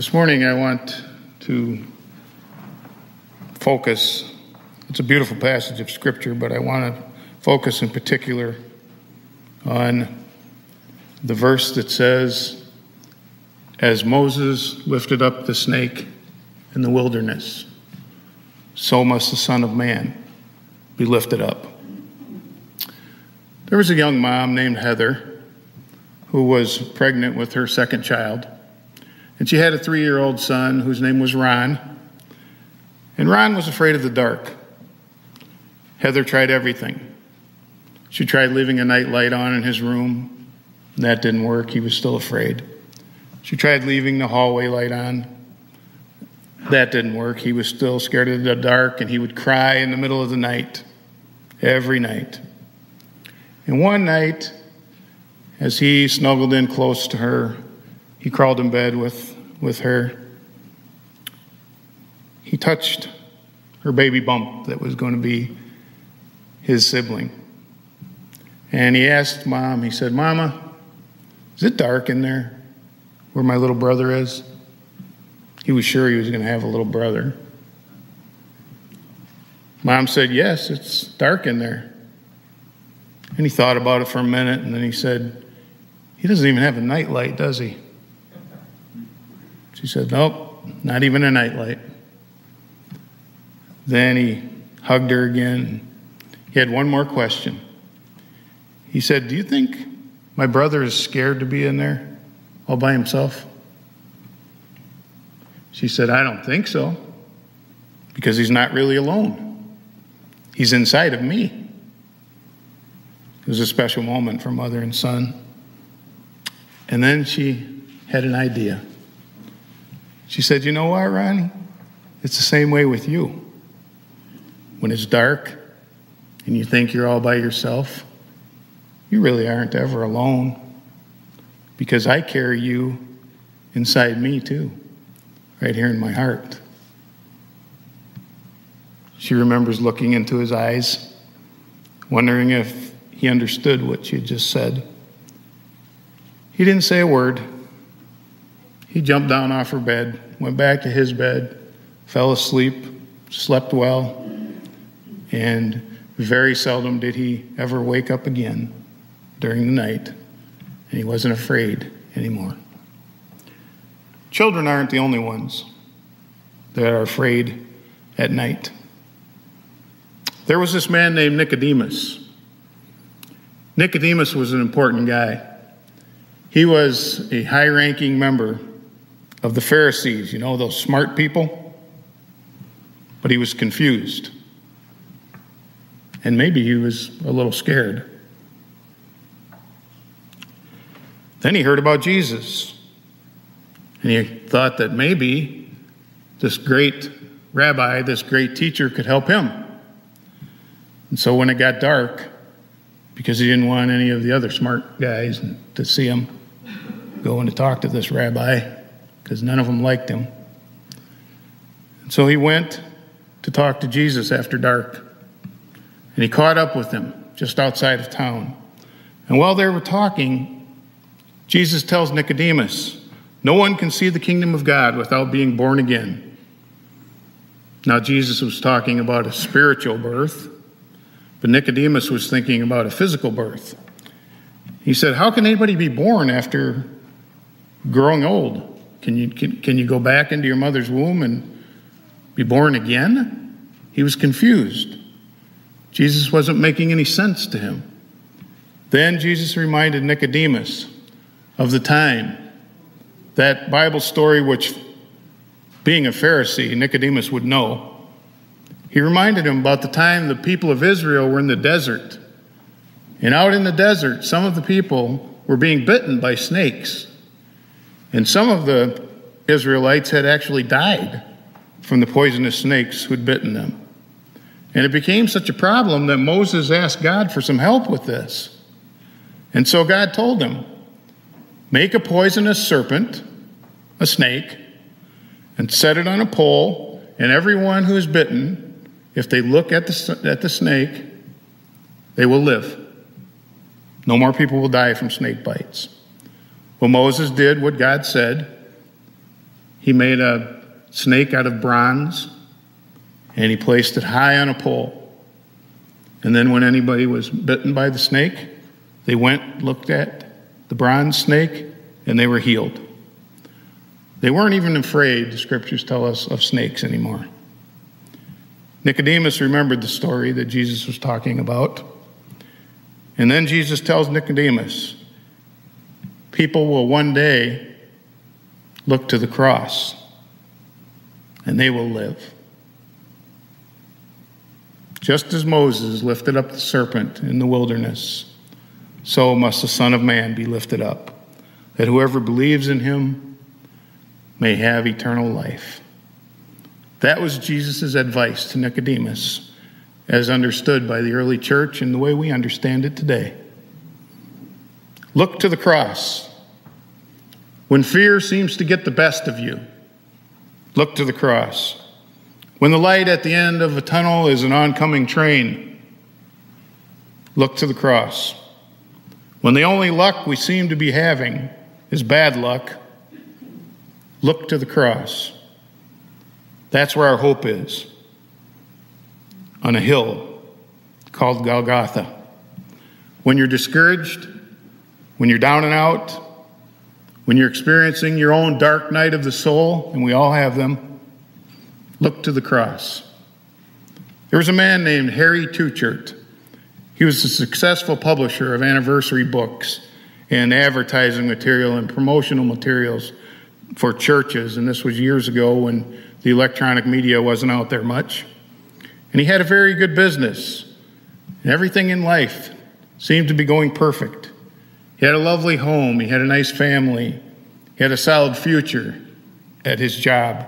This morning, I want to focus. It's a beautiful passage of Scripture, but I want to focus in particular on the verse that says, As Moses lifted up the snake in the wilderness, so must the Son of Man be lifted up. There was a young mom named Heather who was pregnant with her second child. And she had a three year old son whose name was Ron. And Ron was afraid of the dark. Heather tried everything. She tried leaving a night light on in his room. That didn't work. He was still afraid. She tried leaving the hallway light on. That didn't work. He was still scared of the dark and he would cry in the middle of the night, every night. And one night, as he snuggled in close to her, he crawled in bed with, with her. He touched her baby bump that was going to be his sibling. And he asked mom, he said, Mama, is it dark in there where my little brother is? He was sure he was going to have a little brother. Mom said, Yes, it's dark in there. And he thought about it for a minute and then he said, He doesn't even have a nightlight, does he? She said, Nope, not even a nightlight. Then he hugged her again. He had one more question. He said, Do you think my brother is scared to be in there all by himself? She said, I don't think so, because he's not really alone. He's inside of me. It was a special moment for mother and son. And then she had an idea. She said, You know what, Ronnie? It's the same way with you. When it's dark and you think you're all by yourself, you really aren't ever alone because I carry you inside me too, right here in my heart. She remembers looking into his eyes, wondering if he understood what she had just said. He didn't say a word. He jumped down off her bed, went back to his bed, fell asleep, slept well, and very seldom did he ever wake up again during the night, and he wasn't afraid anymore. Children aren't the only ones that are afraid at night. There was this man named Nicodemus. Nicodemus was an important guy. He was a high ranking member of the Pharisees, you know, those smart people. But he was confused. And maybe he was a little scared. Then he heard about Jesus. And he thought that maybe this great rabbi, this great teacher, could help him. And so when it got dark, because he didn't want any of the other smart guys to see him, going to talk to this rabbi, because none of them liked him. And so he went to talk to Jesus after dark. And he caught up with him just outside of town. And while they were talking, Jesus tells Nicodemus, No one can see the kingdom of God without being born again. Now, Jesus was talking about a spiritual birth, but Nicodemus was thinking about a physical birth. He said, How can anybody be born after growing old? Can you, can, can you go back into your mother's womb and be born again? He was confused. Jesus wasn't making any sense to him. Then Jesus reminded Nicodemus of the time, that Bible story which, being a Pharisee, Nicodemus would know. He reminded him about the time the people of Israel were in the desert. And out in the desert, some of the people were being bitten by snakes. And some of the Israelites had actually died from the poisonous snakes who'd bitten them. And it became such a problem that Moses asked God for some help with this. And so God told him, Make a poisonous serpent, a snake, and set it on a pole, and everyone who is bitten, if they look at the, at the snake, they will live. No more people will die from snake bites. Well, Moses did what God said, He made a snake out of bronze and he placed it high on a pole. And then when anybody was bitten by the snake, they went, looked at the bronze snake, and they were healed. They weren't even afraid, the scriptures tell us, of snakes anymore. Nicodemus remembered the story that Jesus was talking about. And then Jesus tells Nicodemus, people will one day look to the cross and they will live. Just as Moses lifted up the serpent in the wilderness, so must the Son of Man be lifted up, that whoever believes in him may have eternal life. That was Jesus' advice to Nicodemus, as understood by the early church and the way we understand it today. Look to the cross. When fear seems to get the best of you, look to the cross. When the light at the end of a tunnel is an oncoming train, look to the cross. When the only luck we seem to be having is bad luck, look to the cross. That's where our hope is on a hill called Golgotha. When you're discouraged, when you're down and out, when you're experiencing your own dark night of the soul, and we all have them, Look to the cross. There was a man named Harry Tuchert. He was a successful publisher of anniversary books and advertising material and promotional materials for churches. And this was years ago when the electronic media wasn't out there much. And he had a very good business. And everything in life seemed to be going perfect. He had a lovely home, he had a nice family, he had a solid future at his job.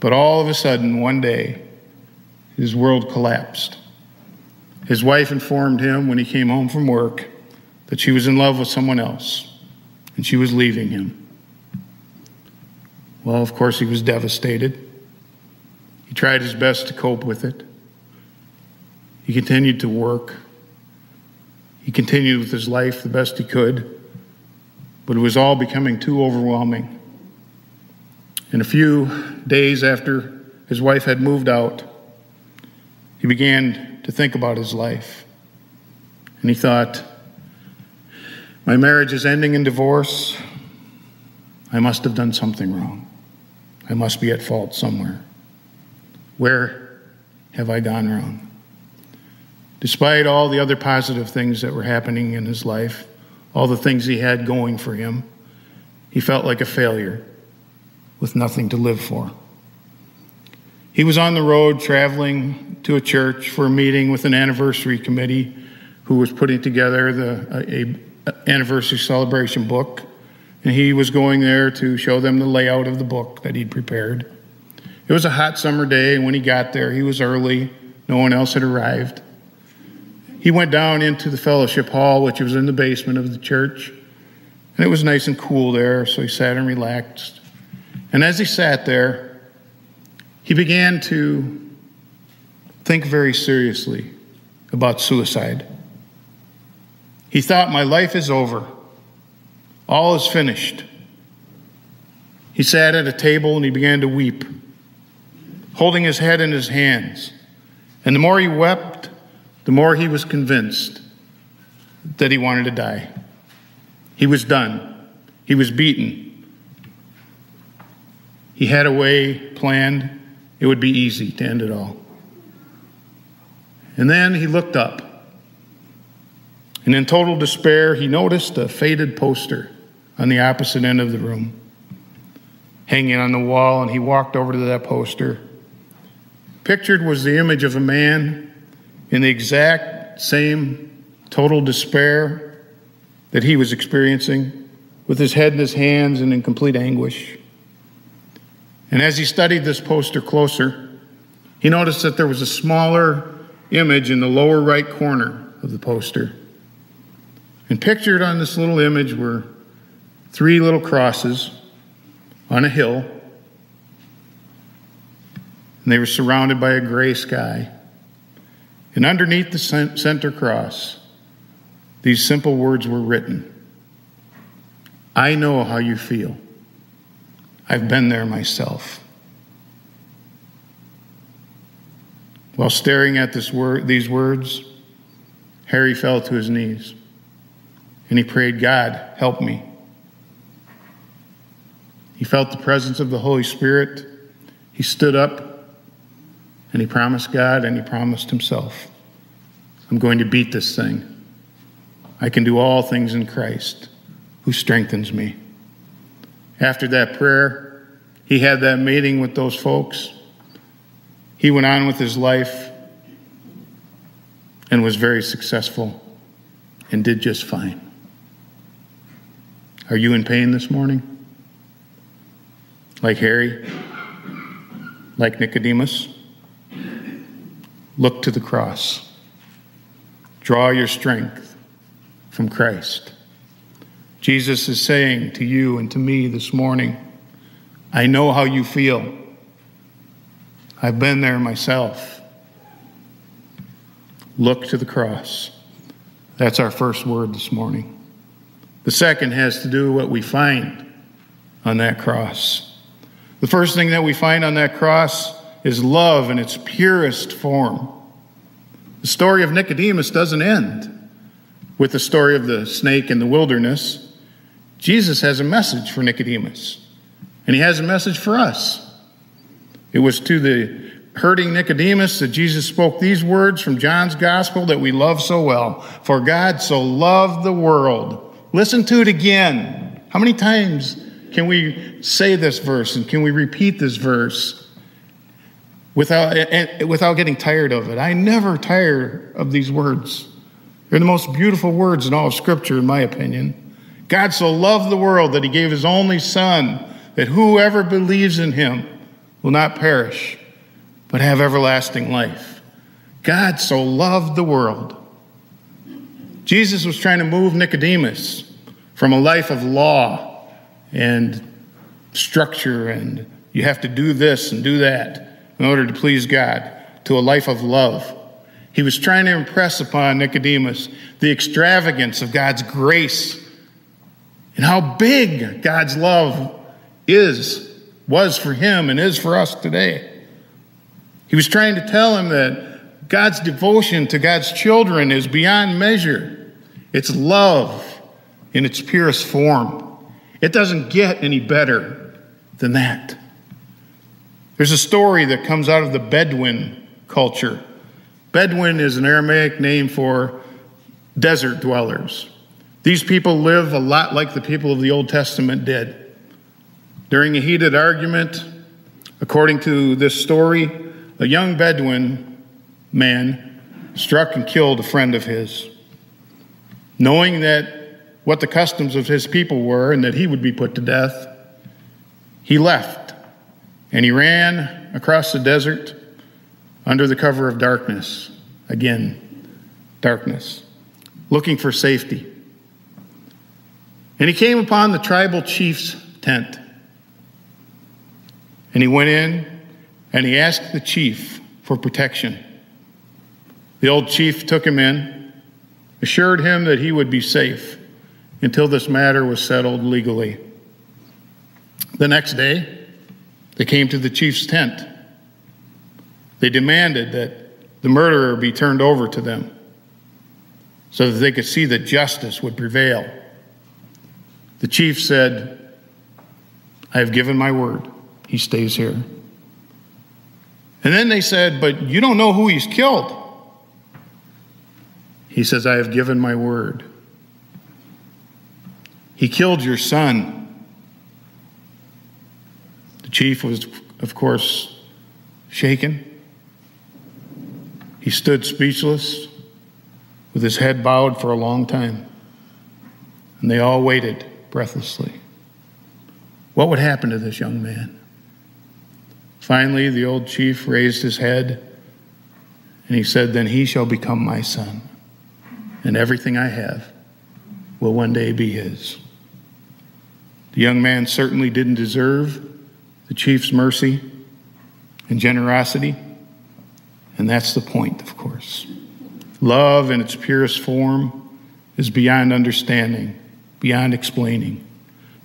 But all of a sudden, one day, his world collapsed. His wife informed him when he came home from work that she was in love with someone else and she was leaving him. Well, of course, he was devastated. He tried his best to cope with it. He continued to work. He continued with his life the best he could, but it was all becoming too overwhelming. And a few days after his wife had moved out, he began to think about his life. And he thought, My marriage is ending in divorce. I must have done something wrong. I must be at fault somewhere. Where have I gone wrong? Despite all the other positive things that were happening in his life, all the things he had going for him, he felt like a failure with nothing to live for. He was on the road traveling to a church for a meeting with an anniversary committee who was putting together the a, a anniversary celebration book, and he was going there to show them the layout of the book that he'd prepared. It was a hot summer day, and when he got there, he was early. No one else had arrived. He went down into the fellowship hall, which was in the basement of the church, and it was nice and cool there, so he sat and relaxed. And as he sat there, he began to think very seriously about suicide. He thought, My life is over, all is finished. He sat at a table and he began to weep, holding his head in his hands. And the more he wept, the more he was convinced that he wanted to die. He was done, he was beaten. He had a way planned, it would be easy to end it all. And then he looked up. And in total despair, he noticed a faded poster on the opposite end of the room, hanging on the wall, and he walked over to that poster. Pictured was the image of a man in the exact same total despair that he was experiencing, with his head in his hands and in complete anguish. And as he studied this poster closer, he noticed that there was a smaller image in the lower right corner of the poster. And pictured on this little image were three little crosses on a hill. And they were surrounded by a gray sky. And underneath the center cross, these simple words were written I know how you feel. I've been there myself. While staring at this word, these words, Harry fell to his knees and he prayed, God, help me. He felt the presence of the Holy Spirit. He stood up and he promised God and he promised himself, I'm going to beat this thing. I can do all things in Christ who strengthens me. After that prayer, he had that meeting with those folks. He went on with his life and was very successful and did just fine. Are you in pain this morning? Like Harry? Like Nicodemus? Look to the cross. Draw your strength from Christ. Jesus is saying to you and to me this morning, I know how you feel. I've been there myself. Look to the cross. That's our first word this morning. The second has to do what we find on that cross. The first thing that we find on that cross is love in its purest form. The story of Nicodemus doesn't end with the story of the snake in the wilderness. Jesus has a message for Nicodemus, and he has a message for us. It was to the hurting Nicodemus that Jesus spoke these words from John's gospel that we love so well. For God so loved the world. Listen to it again. How many times can we say this verse and can we repeat this verse without, eh, eh, without getting tired of it? I never tire of these words. They're the most beautiful words in all of Scripture, in my opinion. God so loved the world that he gave his only Son, that whoever believes in him will not perish, but have everlasting life. God so loved the world. Jesus was trying to move Nicodemus from a life of law and structure and you have to do this and do that in order to please God to a life of love. He was trying to impress upon Nicodemus the extravagance of God's grace and how big God's love is, was for him, and is for us today. He was trying to tell him that God's devotion to God's children is beyond measure. It's love in its purest form. It doesn't get any better than that. There's a story that comes out of the Bedouin culture. Bedouin is an Aramaic name for desert dwellers. These people live a lot like the people of the Old Testament did. During a heated argument, according to this story, a young Bedouin man struck and killed a friend of his. Knowing that what the customs of his people were and that he would be put to death, he left and he ran across the desert under the cover of darkness. Again, darkness, looking for safety. And he came upon the tribal chief's tent. And he went in and he asked the chief for protection. The old chief took him in, assured him that he would be safe until this matter was settled legally. The next day, they came to the chief's tent. They demanded that the murderer be turned over to them so that they could see that justice would prevail. The chief said, I have given my word. He stays here. And then they said, But you don't know who he's killed. He says, I have given my word. He killed your son. Chief was, of course, shaken. He stood speechless with his head bowed for a long time. And they all waited breathlessly. What would happen to this young man? Finally, the old chief raised his head and he said, Then he shall become my son, and everything I have will one day be his. The young man certainly didn't deserve the chief's mercy and generosity, and that's the point, of course. Love in its purest form is beyond understanding beyond explaining.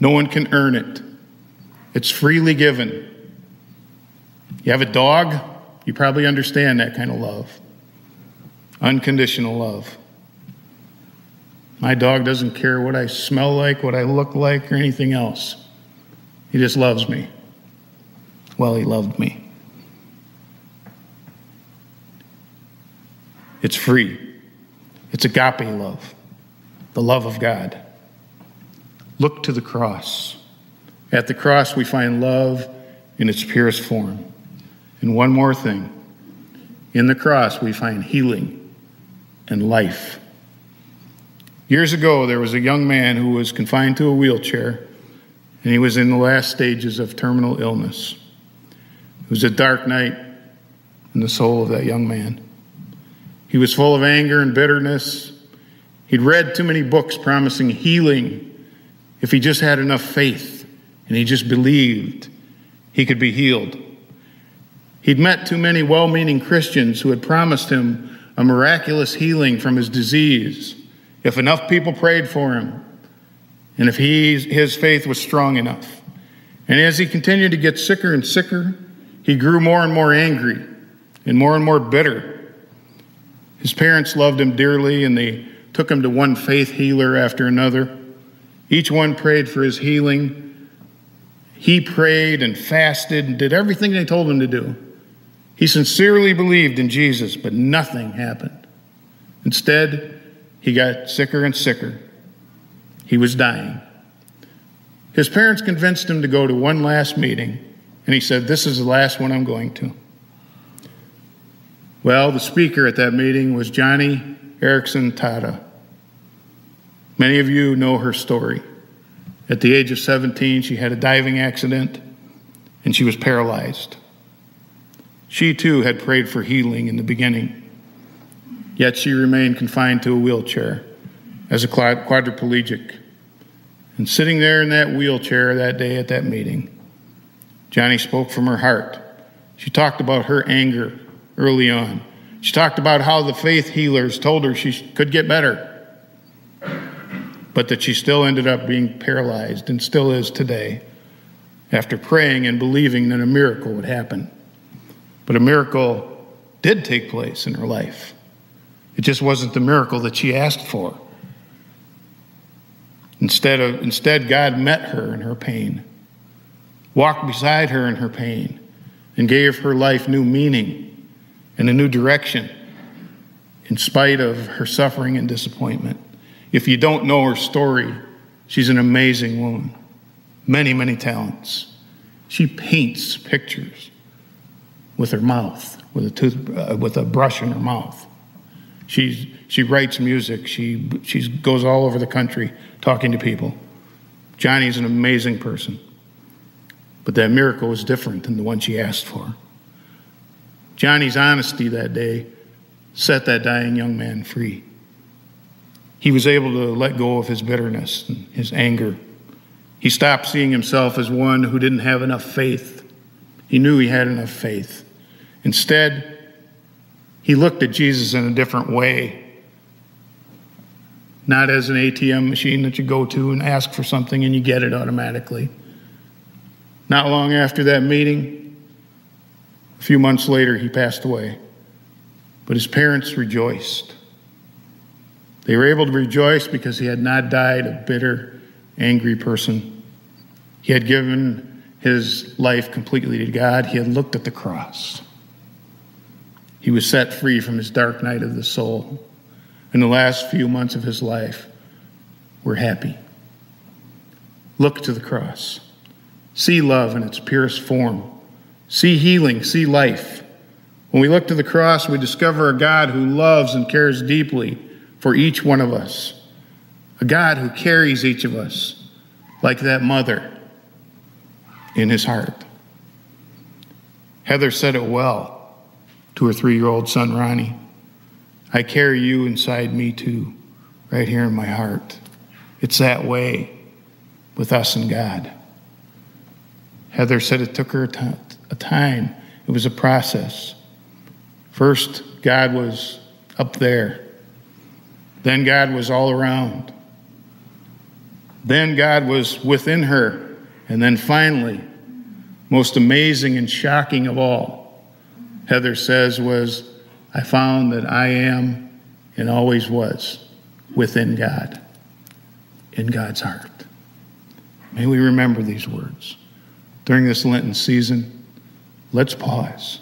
No one can earn it. it's freely given. You have a dog, you probably understand that kind of love unconditional love. My dog doesn't care what I smell like, what I look like, or anything else. He just loves me. Well, he loved me. It's free. It's agape love, the love of God. Look to the cross. At the cross, we find love in its purest form. And one more thing in the cross, we find healing and life. Years ago, there was a young man who was confined to a wheelchair, and he was in the last stages of terminal illness. It was a dark night in the soul of that young man. He was full of anger and bitterness. He'd read too many books promising healing if he just had enough faith and he just believed he could be healed. He'd met too many well meaning Christians who had promised him a miraculous healing from his disease if enough people prayed for him and if he, his faith was strong enough. And as he continued to get sicker and sicker, he grew more and more angry and more and more bitter. His parents loved him dearly and they took him to one faith healer after another. Each one prayed for his healing. He prayed and fasted and did everything they told him to do. He sincerely believed in Jesus, but nothing happened. Instead, he got sicker and sicker. He was dying. His parents convinced him to go to one last meeting, and he said, This is the last one I'm going to. Well, the speaker at that meeting was Joni Eareckson Tada. Many of you know her story. At the age of 17, she had a diving accident and she was paralyzed. She too had prayed for healing in the beginning, yet she remained confined to a wheelchair as a quadriplegic. And sitting there in that wheelchair that day at that meeting, Joni spoke from her heart. She talked about her anger early on. She talked about how the faith healers told her she could get better but that she still ended up being paralyzed and still is today after praying and believing that a miracle would happen. But a miracle did take place in her life. It just wasn't the miracle that she asked for. Instead, of, instead, God met her in her pain, walked beside her in her pain, and gave her life new meaning and a new direction in spite of her suffering and disappointment. If you don't know her story, she's an amazing woman. Many, many talents. She paints pictures with her mouth, with a, tooth, uh, with a brush in her mouth. She's, she writes music. She, she goes all over the country talking to people. Joni's an amazing person. But that miracle was different than the one she asked for. Joni's honesty that day set that dying young man free he was able to let go of his bitterness and his anger. He stopped seeing himself as one who didn't have enough faith. He knew he had enough faith. Instead, he looked at Jesus in a different way. Not as an ATM machine that you go to and ask for something and you get it automatically. Not long after that meeting, a few months later, he passed away. But his parents rejoiced. They were able to rejoice because he had not died a bitter, angry person. He had given his life completely to God. He had looked at the cross. He was set free from his dark night of the soul. In the last few months of his life, we're happy. Look to the cross. See love in its purest form. See healing. See life. When we look to the cross, we discover a God who loves and cares deeply for each one of us. A God who carries each of us like that mother in his heart. Heather said it well to her three year old son, Ronnie. I carry you inside me too, right here in my heart. It's that way with us and God. Heather said it took her a time, it was a process. First, God was up there then God was all around. Then God was within her. And then finally, most amazing and shocking of all, Heather says, was I found that I am and always was within God, in God's heart. May we remember these words. During this Lenten season, let's pause.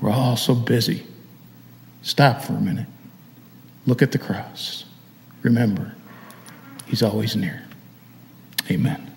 We're all so busy. Stop for a minute. Look at the cross. Remember, He's always near. Amen.